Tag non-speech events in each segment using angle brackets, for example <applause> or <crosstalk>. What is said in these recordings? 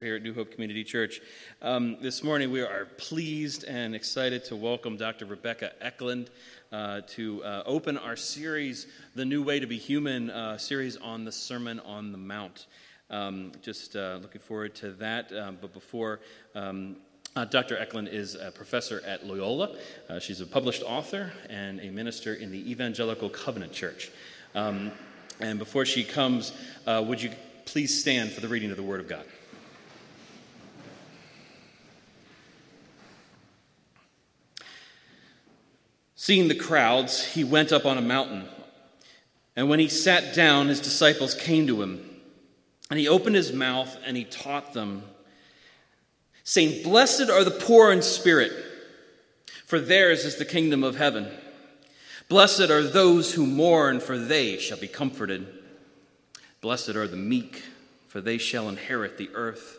here at New Hope Community Church. Um, this morning, we are pleased and excited to welcome Dr. Rebekah Eklund uh, to uh, open our series, The New Way to Be Human, uh, series on the Sermon on the Mount. Um, just uh, looking forward to that. Um, but before, um, uh, Dr. Eklund is a professor at Loyola. Uh, she's a published author and a minister in the Evangelical Covenant Church. Um, and before she comes, would you please stand for the reading of the Word of God? Seeing the crowds, he went up on a mountain. And when he sat down, his disciples came to him. And he opened his mouth and he taught them, saying, Blessed are the poor in spirit, for theirs is the kingdom of heaven. Blessed are those who mourn, for they shall be comforted. Blessed are the meek, for they shall inherit the earth.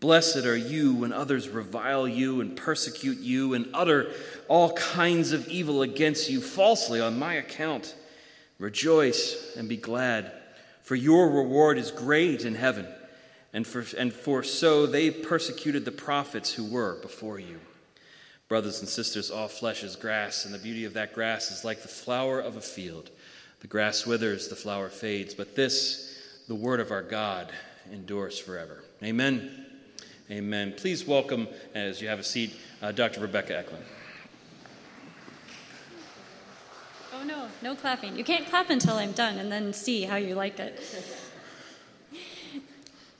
Blessed are you when others revile you and persecute you and utter all kinds of evil against you falsely on my account. Rejoice and be glad, for your reward is great in heaven, and for, and for so they persecuted the prophets who were before you. Brothers and sisters, all flesh is grass, and the beauty of that grass is like the flower of a field. The grass withers, the flower fades, but this, the word of our God, endures forever. Amen. Amen. Please welcome, as you have a seat, uh, Dr. Rebekah Eklund. Oh, no, no clapping. You can't clap until I'm done and then see how you liked it.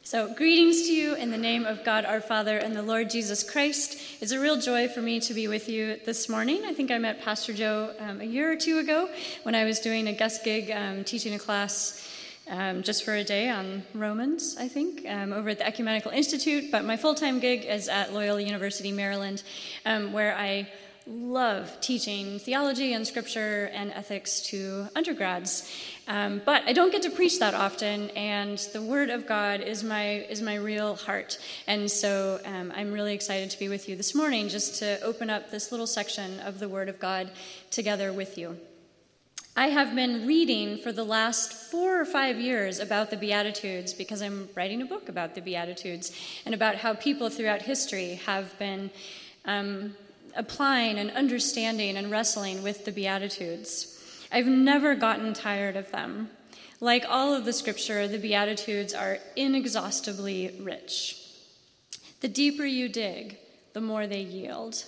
So, greetings to you in the name of God our Father and the Lord Jesus Christ. It's a real joy for me to be with you this morning. I think I met Pastor Joe um, a year or two ago when I was doing a guest gig um, teaching a class um, just for a day on Romans, I think, um, over at the Ecumenical Institute. But my full time gig is at Loyola University, Maryland, um, where I love teaching theology and scripture and ethics to undergrads. Um, but I don't get to preach that often, and the Word of God is my is my real heart. And so um, I'm really excited to be with you this morning, just to open up this little section of the Word of God together with you. I have been reading for the last four or five years about the Beatitudes because I'm writing a book about the Beatitudes and about how people throughout history have been um, applying and understanding and wrestling with the Beatitudes. I've never gotten tired of them. Like all of the scripture, the Beatitudes are inexhaustibly rich. The deeper you dig, the more they yield.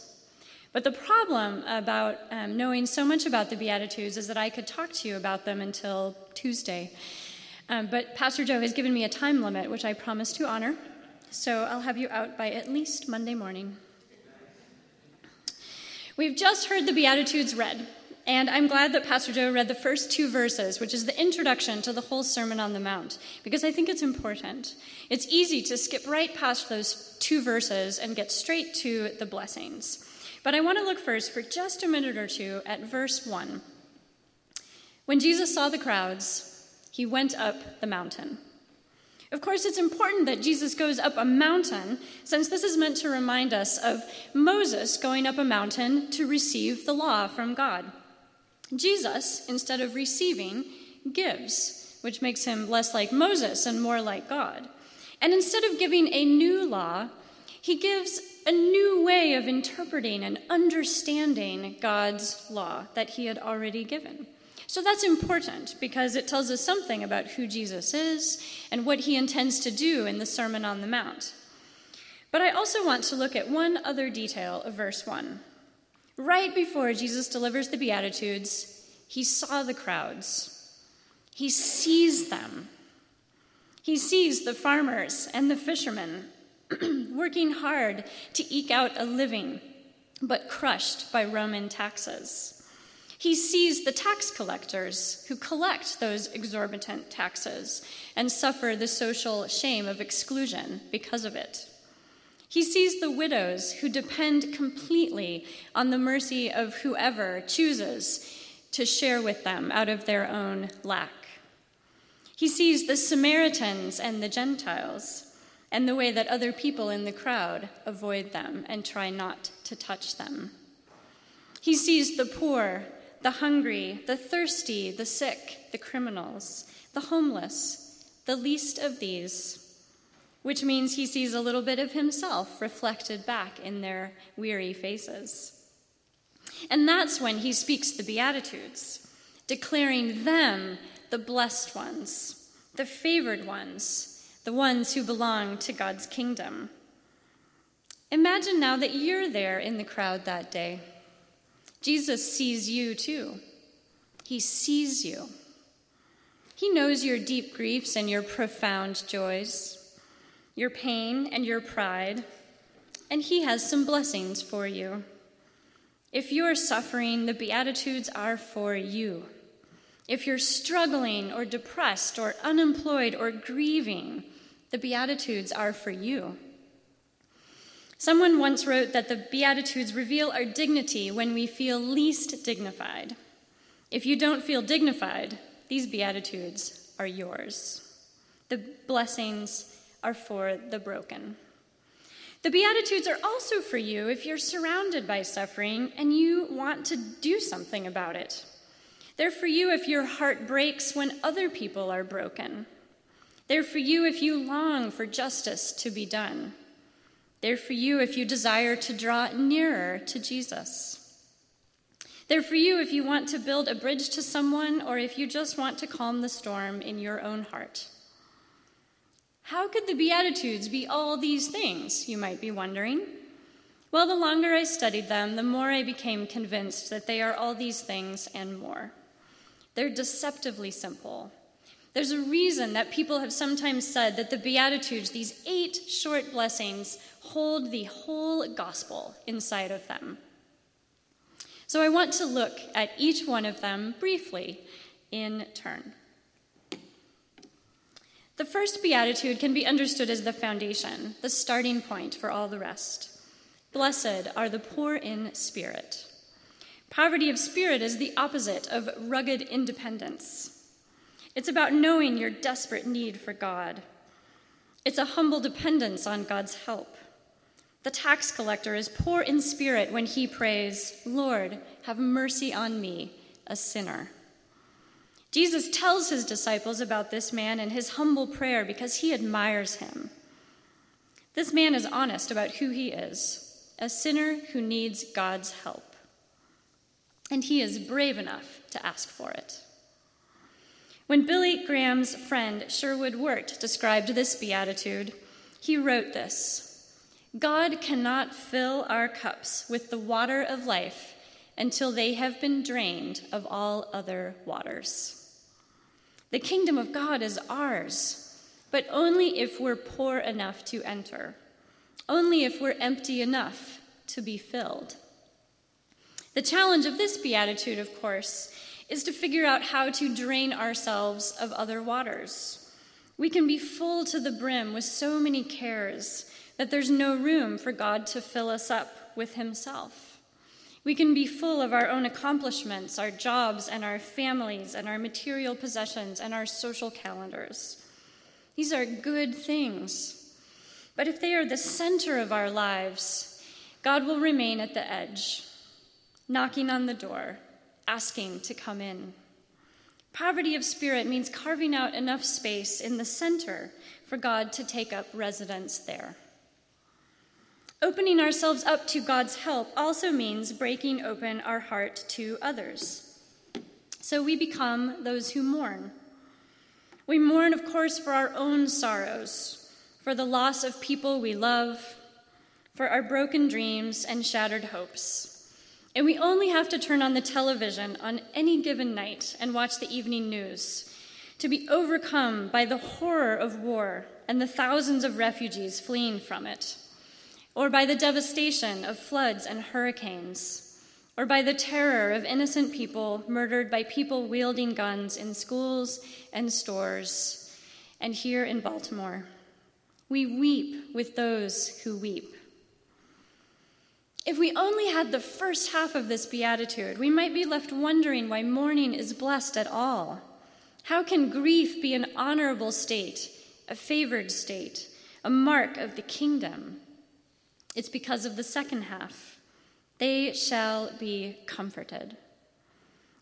But the problem about um, knowing so much about the Beatitudes is that I could talk to you about them until Tuesday. Um, but Pastor Joe has given me a time limit, which I promise to honor. So I'll have you out by at least Monday morning. We've just heard the Beatitudes read, and I'm glad that Pastor Joe read the first two verses, which is the introduction to the whole Sermon on the Mount, because I think it's important. It's easy to skip right past those two verses and get straight to the blessings. But I want to look first for just a minute or two at verse 1. When Jesus saw the crowds, he went up the mountain. Of course, it's important that Jesus goes up a mountain, since this is meant to remind us of Moses going up a mountain to receive the law from God. Jesus, instead of receiving, gives, which makes him less like Moses and more like God. And instead of giving a new law, he gives a new way of interpreting and understanding God's law that he had already given. So that's important because it tells us something about who Jesus is and what he intends to do in the Sermon on the Mount. But I also want to look at one other detail of verse 1. Right before Jesus delivers the Beatitudes, he saw the crowds. He sees them. He sees the farmers and the fishermen <clears throat> working hard to eke out a living, but crushed by Roman taxes. He sees the tax collectors who collect those exorbitant taxes and suffer the social shame of exclusion because of it. He sees the widows who depend completely on the mercy of whoever chooses to share with them out of their own lack. He sees the Samaritans and the Gentiles and the way that other people in the crowd avoid them and try not to touch them. He sees the poor, the hungry, the thirsty, the sick, the criminals, the homeless, the least of these which means he sees a little bit of himself reflected back in their weary faces. And that's when he speaks the Beatitudes, declaring them the blessed ones, the favored ones, the ones who belong to God's kingdom. Imagine now that you're there in the crowd that day. Jesus sees you too. He sees you. He knows your deep griefs and your profound joys your pain and your pride, and He has some blessings for you. If you are suffering, the Beatitudes are for you. If you're struggling or depressed or unemployed or grieving, the Beatitudes are for you. Someone once wrote that the Beatitudes reveal our dignity when we feel least dignified. If you don't feel dignified, these Beatitudes are yours. The blessings are for the broken. The Beatitudes are also for you if you're surrounded by suffering and you want to do something about it. They're for you if your heart breaks when other people are broken. They're for you if you long for justice to be done. They're for you if you desire to draw nearer to Jesus. They're for you if you want to build a bridge to someone or if you just want to calm the storm in your own heart. How could the Beatitudes be all these things, you might be wondering? Well, the longer I studied them, the more I became convinced that they are all these things and more. They're deceptively simple. There's a reason that people have sometimes said that the Beatitudes, these eight short blessings, hold the whole gospel inside of them. So I want to look at each one of them briefly in turn. The first beatitude can be understood as the foundation, the starting point for all the rest. Blessed are the poor in spirit. Poverty of spirit is the opposite of rugged independence. It's about knowing your desperate need for God. It's a humble dependence on God's help. The tax collector is poor in spirit when he prays, Lord, have mercy on me, a sinner. Jesus tells his disciples about this man and his humble prayer because he admires him. This man is honest about who he is a sinner who needs God's help. And he is brave enough to ask for it. When Billy Graham's friend Sherwood Wirt described this beatitude, he wrote this God cannot fill our cups with the water of life until they have been drained of all other waters. The kingdom of God is ours, but only if we're poor enough to enter, only if we're empty enough to be filled. The challenge of this beatitude, of course, is to figure out how to drain ourselves of other waters. We can be full to the brim with so many cares that there's no room for God to fill us up with Himself. We can be full of our own accomplishments, our jobs, and our families, and our material possessions, and our social calendars. These are good things. But if they are the center of our lives, God will remain at the edge, knocking on the door, asking to come in. Poverty of spirit means carving out enough space in the center for God to take up residence there. Opening ourselves up to God's help also means breaking open our heart to others. So we become those who mourn. We mourn, of course, for our own sorrows, for the loss of people we love, for our broken dreams and shattered hopes. And we only have to turn on the television on any given night and watch the evening news to be overcome by the horror of war and the thousands of refugees fleeing from it or by the devastation of floods and hurricanes, or by the terror of innocent people murdered by people wielding guns in schools and stores, and here in Baltimore. We weep with those who weep. If we only had the first half of this beatitude, we might be left wondering why mourning is blessed at all. How can grief be an honorable state, a favored state, a mark of the kingdom? It's because of the second half. They shall be comforted.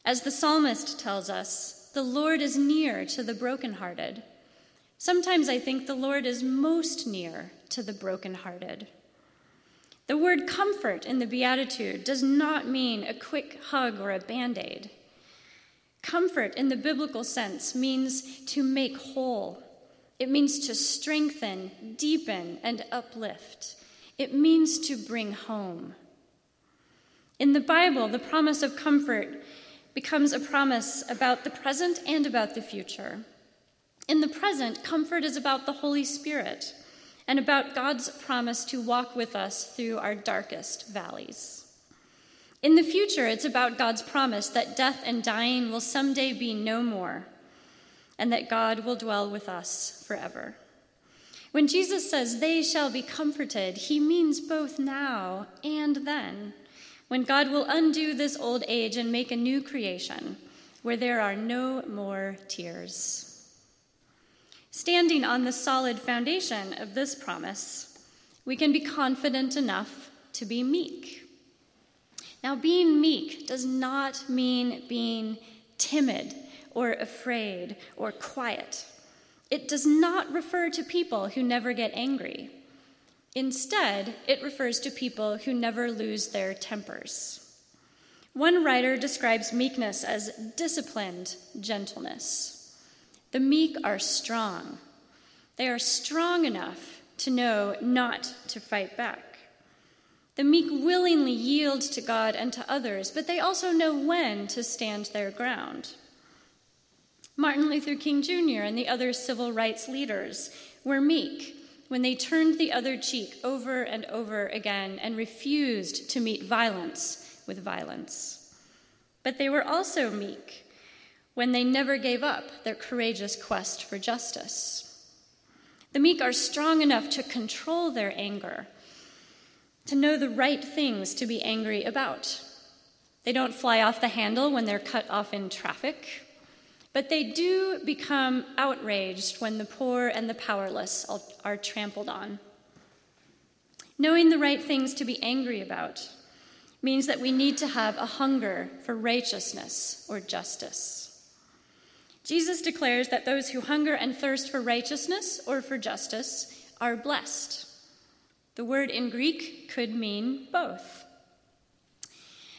As the psalmist tells us, the Lord is near to the brokenhearted. Sometimes I think the Lord is most near to the brokenhearted. The word comfort in the Beatitude does not mean a quick hug or a band aid. Comfort in the biblical sense means to make whole, it means to strengthen, deepen, and uplift. It means to bring home. In the Bible, the promise of comfort becomes a promise about the present and about the future. In the present, comfort is about the Holy Spirit and about God's promise to walk with us through our darkest valleys. In the future, it's about God's promise that death and dying will someday be no more, and that God will dwell with us forever. When Jesus says, They shall be comforted, he means both now and then, when God will undo this old age and make a new creation where there are no more tears. Standing on the solid foundation of this promise, we can be confident enough to be meek. Now, being meek does not mean being timid or afraid or quiet. It does not refer to people who never get angry. Instead, it refers to people who never lose their tempers. One writer describes meekness as disciplined gentleness. The meek are strong. They are strong enough to know not to fight back. The meek willingly yield to God and to others, but they also know when to stand their ground. Martin Luther King Jr. and the other civil rights leaders were meek when they turned the other cheek over and over again and refused to meet violence with violence. But they were also meek when they never gave up their courageous quest for justice. The meek are strong enough to control their anger, to know the right things to be angry about. They don't fly off the handle when they're cut off in traffic, but they do become outraged when the poor and the powerless are trampled on. Knowing the right things to be angry about means that we need to have a hunger for righteousness or justice. Jesus declares that those who hunger and thirst for righteousness or for justice are blessed. The word in Greek could mean both.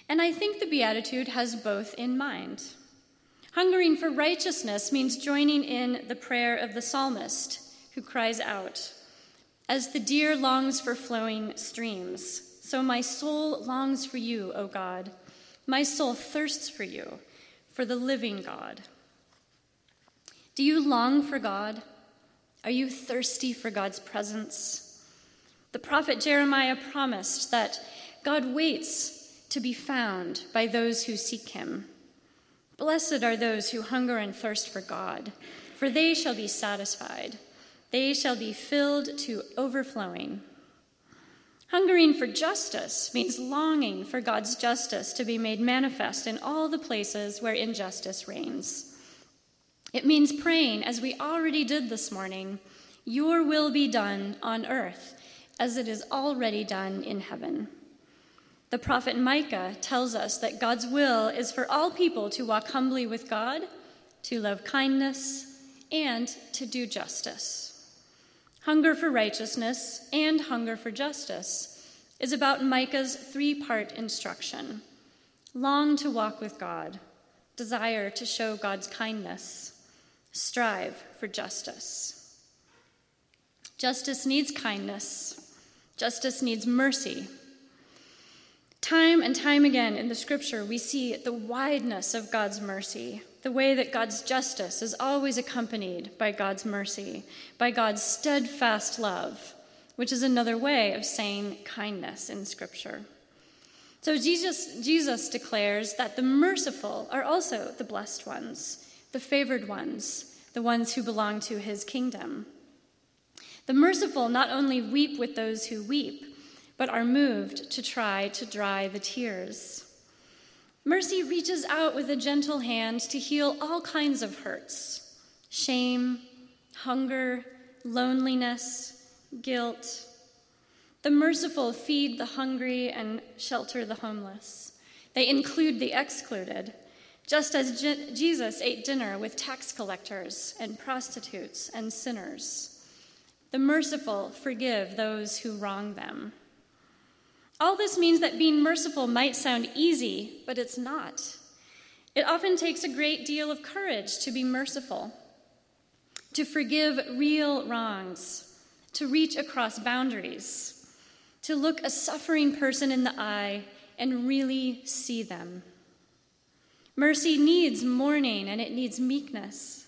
And I think the Beatitude has both in mind. Hungering for righteousness means joining in the prayer of the psalmist who cries out, As the deer longs for flowing streams, so my soul longs for you, O God. My soul thirsts for you, for the living God. Do you long for God? Are you thirsty for God's presence? The prophet Jeremiah promised that God waits to be found by those who seek him. Blessed are those who hunger and thirst for God, for they shall be satisfied. They shall be filled to overflowing. Hungering for justice means longing for God's justice to be made manifest in all the places where injustice reigns. It means praying, as we already did this morning, Your will be done on earth as it is already done in heaven. The prophet Micah tells us that God's will is for all people to walk humbly with God, to love kindness, and to do justice. Hunger for righteousness and hunger for justice is about Micah's three part instruction long to walk with God, desire to show God's kindness, strive for justice. Justice needs kindness, justice needs mercy. Time and time again in the scripture, we see the wideness of God's mercy, the way that God's justice is always accompanied by God's mercy, by God's steadfast love, which is another way of saying kindness in scripture. So Jesus, Jesus declares that the merciful are also the blessed ones the favored ones, the ones who belong to his kingdom. The merciful not only weep with those who weep, but are moved to try to dry the tears. Mercy reaches out with a gentle hand to heal all kinds of hurts shame, hunger, loneliness, guilt. The merciful feed the hungry and shelter the homeless. They include the excluded, just as Je- Jesus ate dinner with tax collectors and prostitutes and sinners. The merciful forgive those who wrong them. All this means that being merciful might sound easy, but it's not. It often takes a great deal of courage to be merciful, to forgive real wrongs, to reach across boundaries, to look a suffering person in the eye and really see them. Mercy needs mourning and it needs meekness.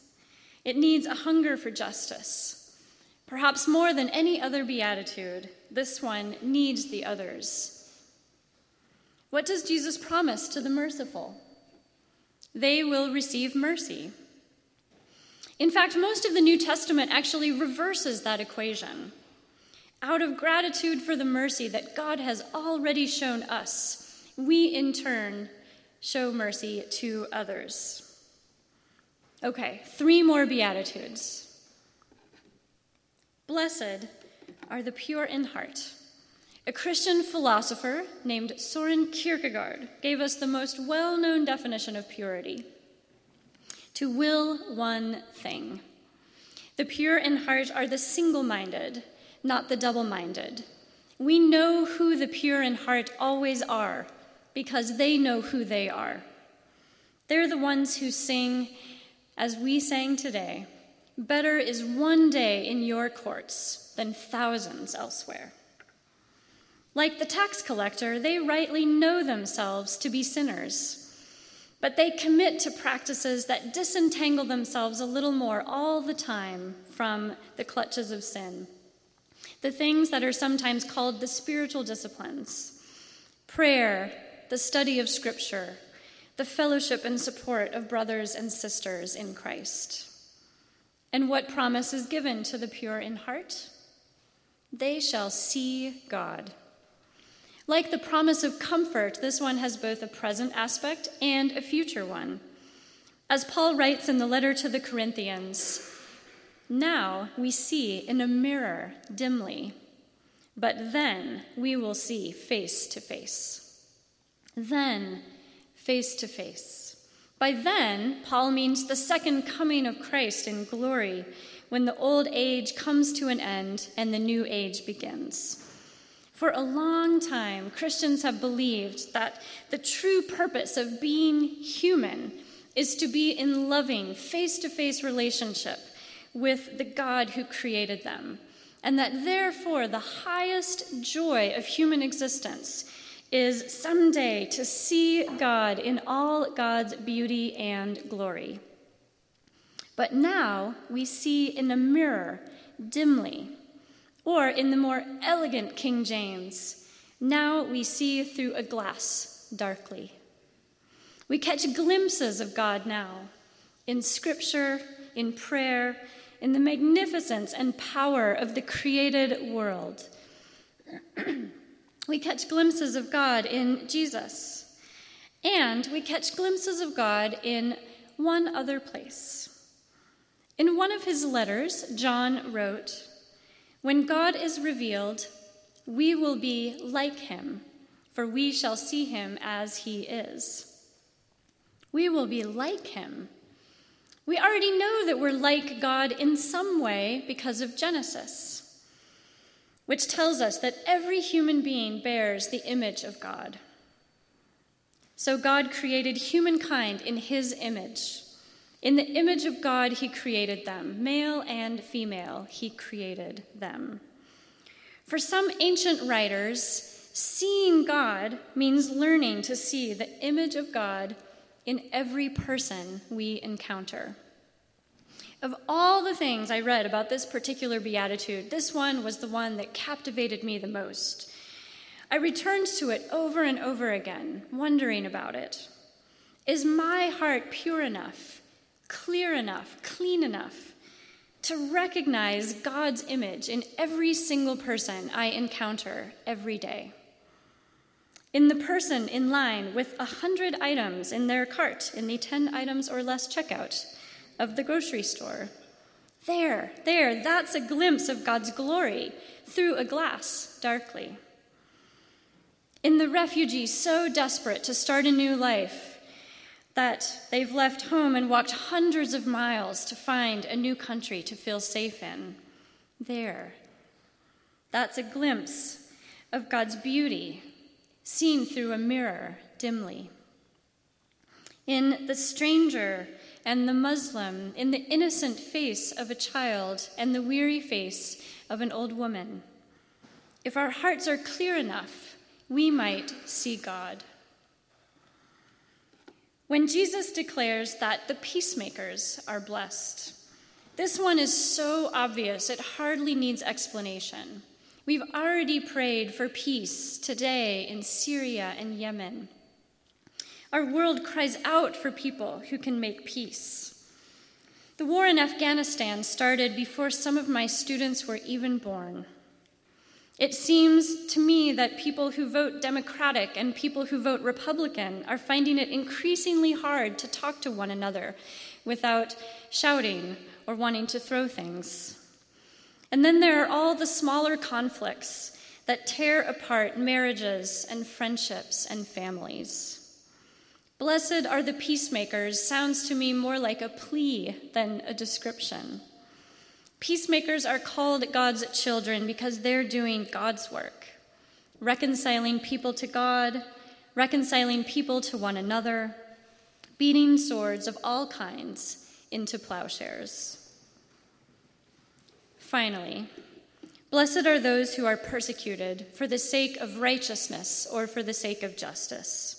It needs a hunger for justice. Perhaps more than any other beatitude, this one needs the others. What does Jesus promise to the merciful? They will receive mercy. In fact, most of the New Testament actually reverses that equation. Out of gratitude for the mercy that God has already shown us, we in turn show mercy to others. Okay, three more Beatitudes. Blessed are the pure in heart. A Christian philosopher named Soren Kierkegaard gave us the most well known definition of purity to will one thing. The pure in heart are the single minded, not the double minded. We know who the pure in heart always are because they know who they are. They're the ones who sing, as we sang today, Better is one day in your courts than thousands elsewhere. Like the tax collector, they rightly know themselves to be sinners, but they commit to practices that disentangle themselves a little more all the time from the clutches of sin. The things that are sometimes called the spiritual disciplines prayer, the study of Scripture, the fellowship and support of brothers and sisters in Christ. And what promise is given to the pure in heart? They shall see God. Like the promise of comfort, this one has both a present aspect and a future one. As Paul writes in the letter to the Corinthians, now we see in a mirror dimly, but then we will see face to face. Then, face to face. By then, Paul means the second coming of Christ in glory, when the old age comes to an end and the new age begins. For a long time, Christians have believed that the true purpose of being human is to be in loving, face to face relationship with the God who created them, and that therefore the highest joy of human existence is someday to see God in all God's beauty and glory. But now we see in a mirror dimly, or in the more elegant King James, now we see through a glass darkly. We catch glimpses of God now in scripture, in prayer, in the magnificence and power of the created world. <clears throat> we catch glimpses of God in Jesus. And we catch glimpses of God in one other place. In one of his letters, John wrote, When God is revealed, we will be like him, for we shall see him as he is. We will be like him. We already know that we're like God in some way because of Genesis which tells us that every human being bears the image of God. So God created humankind in his image. In the image of God, he created them. Male and female, he created them. For some ancient writers, seeing God means learning to see the image of God in every person we encounter. Of all the things I read about this particular beatitude, this one was the one that captivated me the most. I returned to it over and over again, wondering about it. Is my heart pure enough, clear enough, clean enough to recognize God's image in every single person I encounter every day. In the person in line with a hundred items in their cart in the 10 items or less checkout of the grocery store. There, there, that's a glimpse of God's glory through a glass darkly. In the refugee so desperate to start a new life that they've left home and walked hundreds of miles to find a new country to feel safe in. There. That's a glimpse of God's beauty seen through a mirror dimly. In the stranger and the Muslim, in the innocent face of a child and the weary face of an old woman. If our hearts are clear enough, we might see God. When Jesus declares that the peacemakers are blessed, this one is so obvious it hardly needs explanation. We've already prayed for peace today in Syria and Yemen. Our world cries out for people who can make peace. The war in Afghanistan started before some of my students were even born. It seems to me that people who vote Democratic and people who vote Republican are finding it increasingly hard to talk to one another without shouting or wanting to throw things. And then there are all the smaller conflicts that tear apart marriages and friendships and families. Blessed are the peacemakers sounds to me more like a plea than a description. Peacemakers are called God's children because they're doing God's work, reconciling people to God, reconciling people to one another, beating swords of all kinds into plowshares. Finally, blessed are those who are persecuted for the sake of righteousness or for the sake of justice.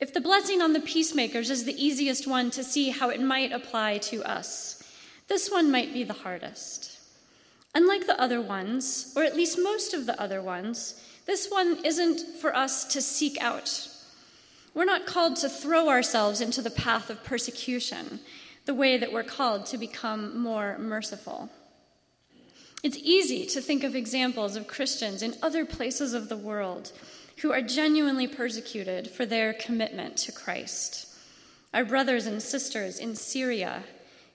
If the blessing on the peacemakers is the easiest one to see how it might apply to us, this one might be the hardest. Unlike the other ones, or at least most of the other ones, this one isn't for us to seek out. We're not called to throw ourselves into the path of persecution the way that we're called to become more merciful. It's easy to think of examples of Christians in other places of the world who are genuinely persecuted for their commitment to Christ. Our brothers and sisters in Syria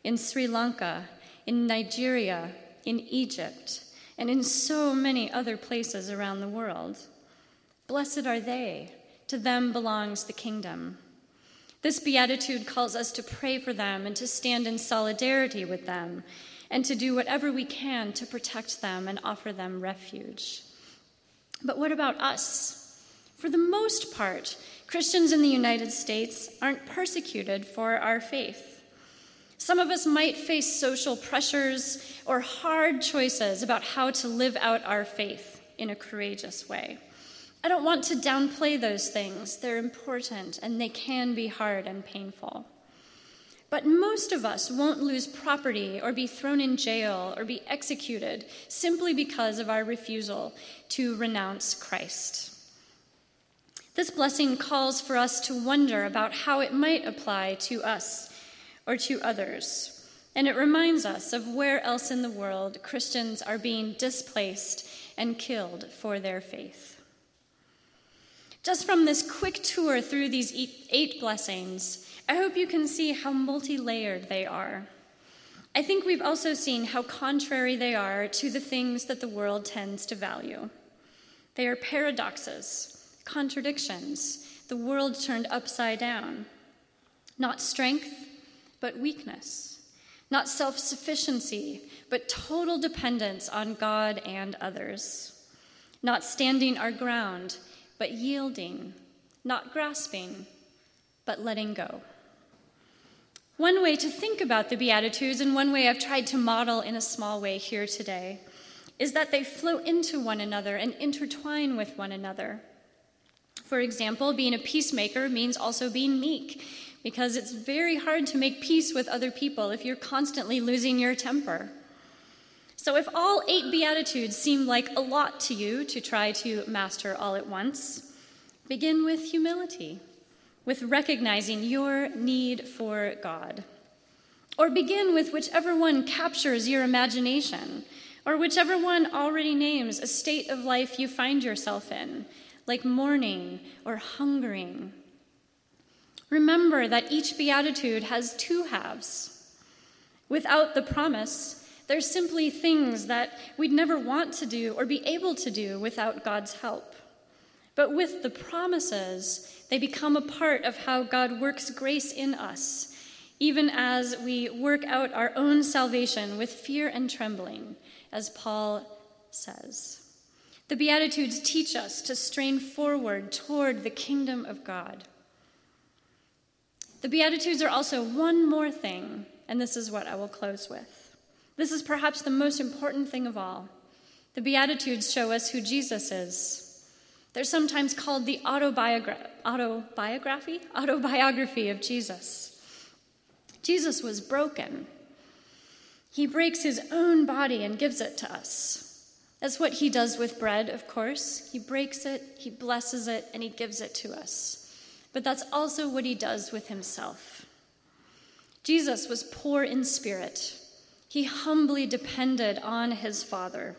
in Sri Lanka, in Nigeria, in Egypt, and in so many other places around the world. Blessed are they, to them belongs the kingdom. This beatitude calls us to pray for them and to stand in solidarity with them and to do whatever we can to protect them and offer them refuge. But what about us? For the most part, Christians in the United States aren't persecuted for our faith. Some of us might face social pressures or hard choices about how to live out our faith in a courageous way. I don't want to downplay those things. They're important and they can be hard and painful. But most of us won't lose property or be thrown in jail or be executed simply because of our refusal to renounce Christ. This blessing calls for us to wonder about how it might apply to us or to others. And it reminds us of where else in the world Christians are being displaced and killed for their faith. Just from this quick tour through these eight blessings, I hope you can see how multi layered they are. I think we've also seen how contrary they are to the things that the world tends to value. They are paradoxes, contradictions, the world turned upside down. Not strength, but weakness, not self sufficiency, but total dependence on God and others, not standing our ground, but yielding, not grasping, but letting go. One way to think about the Beatitudes, and one way I've tried to model in a small way here today, is that they flow into one another and intertwine with one another. For example, being a peacemaker means also being meek because it's very hard to make peace with other people if you're constantly losing your temper. So, if all eight Beatitudes seem like a lot to you to try to master all at once, begin with humility, with recognizing your need for God. Or begin with whichever one captures your imagination, or whichever one already names a state of life you find yourself in, like mourning or hungering. Remember that each beatitude has two halves. Without the promise, they're simply things that we'd never want to do or be able to do without God's help. But with the promises, they become a part of how God works grace in us even as we work out our own salvation with fear and trembling, as Paul says. The Beatitudes teach us to strain forward toward the kingdom of God. The Beatitudes are also one more thing, and this is what I will close with. This is perhaps the most important thing of all. The Beatitudes show us who Jesus is. They're sometimes called the autobiogra- autobiography, <laughs> autobiography of Jesus. Jesus was broken. He breaks his own body and gives it to us. That's what he does with bread, of course. He breaks it, he blesses it, and he gives it to us. But that's also what he does with himself. Jesus was poor in spirit. He humbly depended on his Father.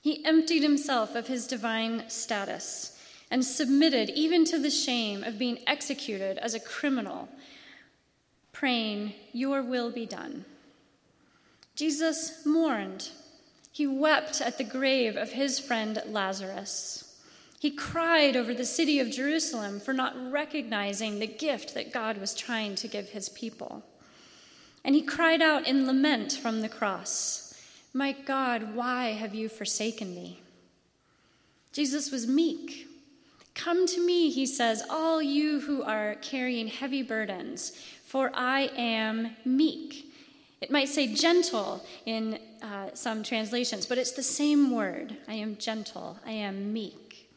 He emptied himself of his divine status and submitted even to the shame of being executed as a criminal praying, Your will be done. Jesus mourned. He wept at the grave of his friend Lazarus. He cried over the city of Jerusalem for not recognizing the gift that God was trying to give his people. And he cried out in lament from the cross, My God, why have you forsaken me? Jesus was meek. Come to me, he says, all you who are carrying heavy burdens, for I am meek. It might say gentle in uh, some translations, but it's the same word. I am gentle. I am meek.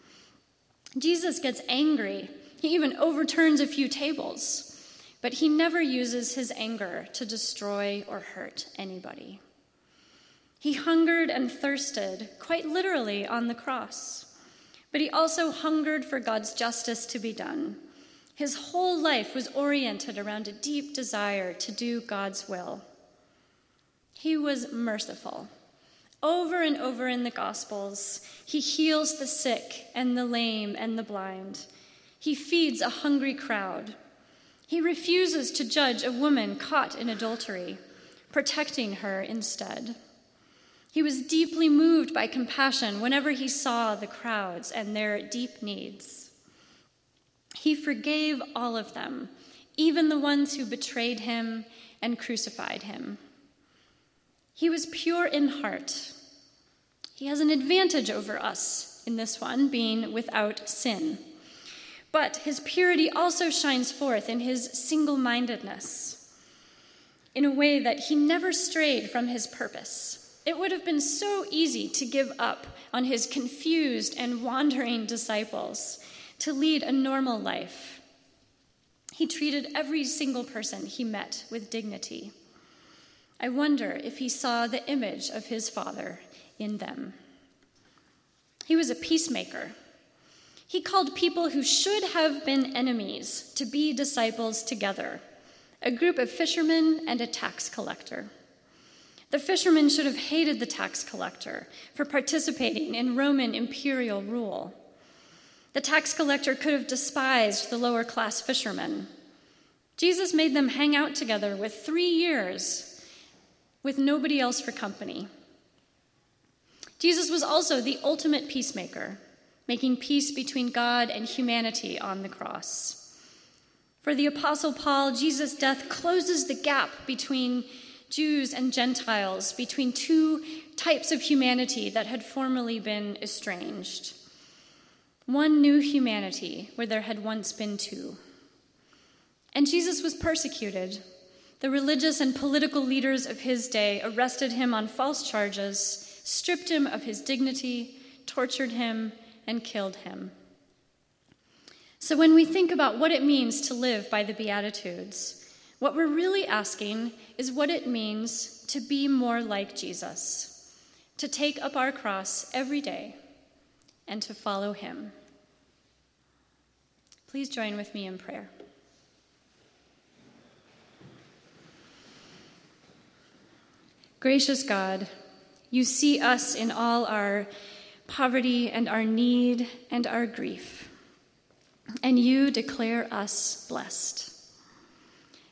Jesus gets angry. He even overturns a few tables, but he never uses his anger to destroy or hurt anybody. He hungered and thirsted, quite literally, on the cross, but he also hungered for God's justice to be done his whole life was oriented around a deep desire to do God's will. He was merciful. Over and over in the Gospels, he heals the sick and the lame and the blind. He feeds a hungry crowd. He refuses to judge a woman caught in adultery, protecting her instead. He was deeply moved by compassion whenever he saw the crowds and their deep needs. He forgave all of them, even the ones who betrayed him and crucified him. He was pure in heart. He has an advantage over us in this one, being without sin. But his purity also shines forth in his single mindedness, in a way that he never strayed from his purpose. It would have been so easy to give up on his confused and wandering disciples to lead a normal life. He treated every single person he met with dignity. I wonder if he saw the image of his Father in them. He was a peacemaker. He called people who should have been enemies to be disciples together a group of fishermen and a tax collector. The fishermen should have hated the tax collector for participating in Roman imperial rule. The tax collector could have despised the lower class fishermen. Jesus made them hang out together with three years with nobody else for company. Jesus was also the ultimate peacemaker, making peace between God and humanity on the cross. For the Apostle Paul, Jesus' death closes the gap between Jews and Gentiles, between two types of humanity that had formerly been estranged one new humanity where there had once been two. And Jesus was persecuted. The religious and political leaders of his day arrested him on false charges, stripped him of his dignity, tortured him, and killed him. So, when we think about what it means to live by the Beatitudes, what we're really asking is what it means to be more like Jesus, to take up our cross every day, and to follow him. Please join with me in prayer. Gracious God, you see us in all our poverty and our need and our grief, and you declare us blessed.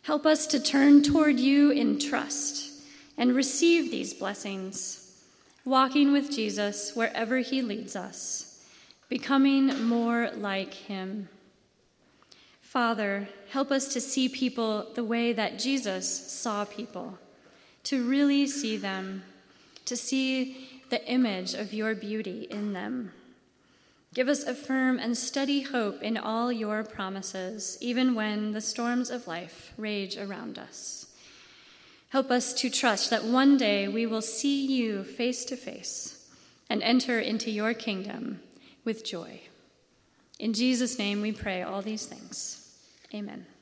Help us to turn toward you in trust and receive these blessings, walking with Jesus wherever he leads us, becoming more like him. Father, help us to see people the way that Jesus saw people, to really see them, to see the image of your beauty in them. Give us a firm and steady hope in all your promises, even when the storms of life rage around us. Help us to trust that one day we will see you face to face and enter into your kingdom with joy. In Jesus' name we pray all these things. Amen.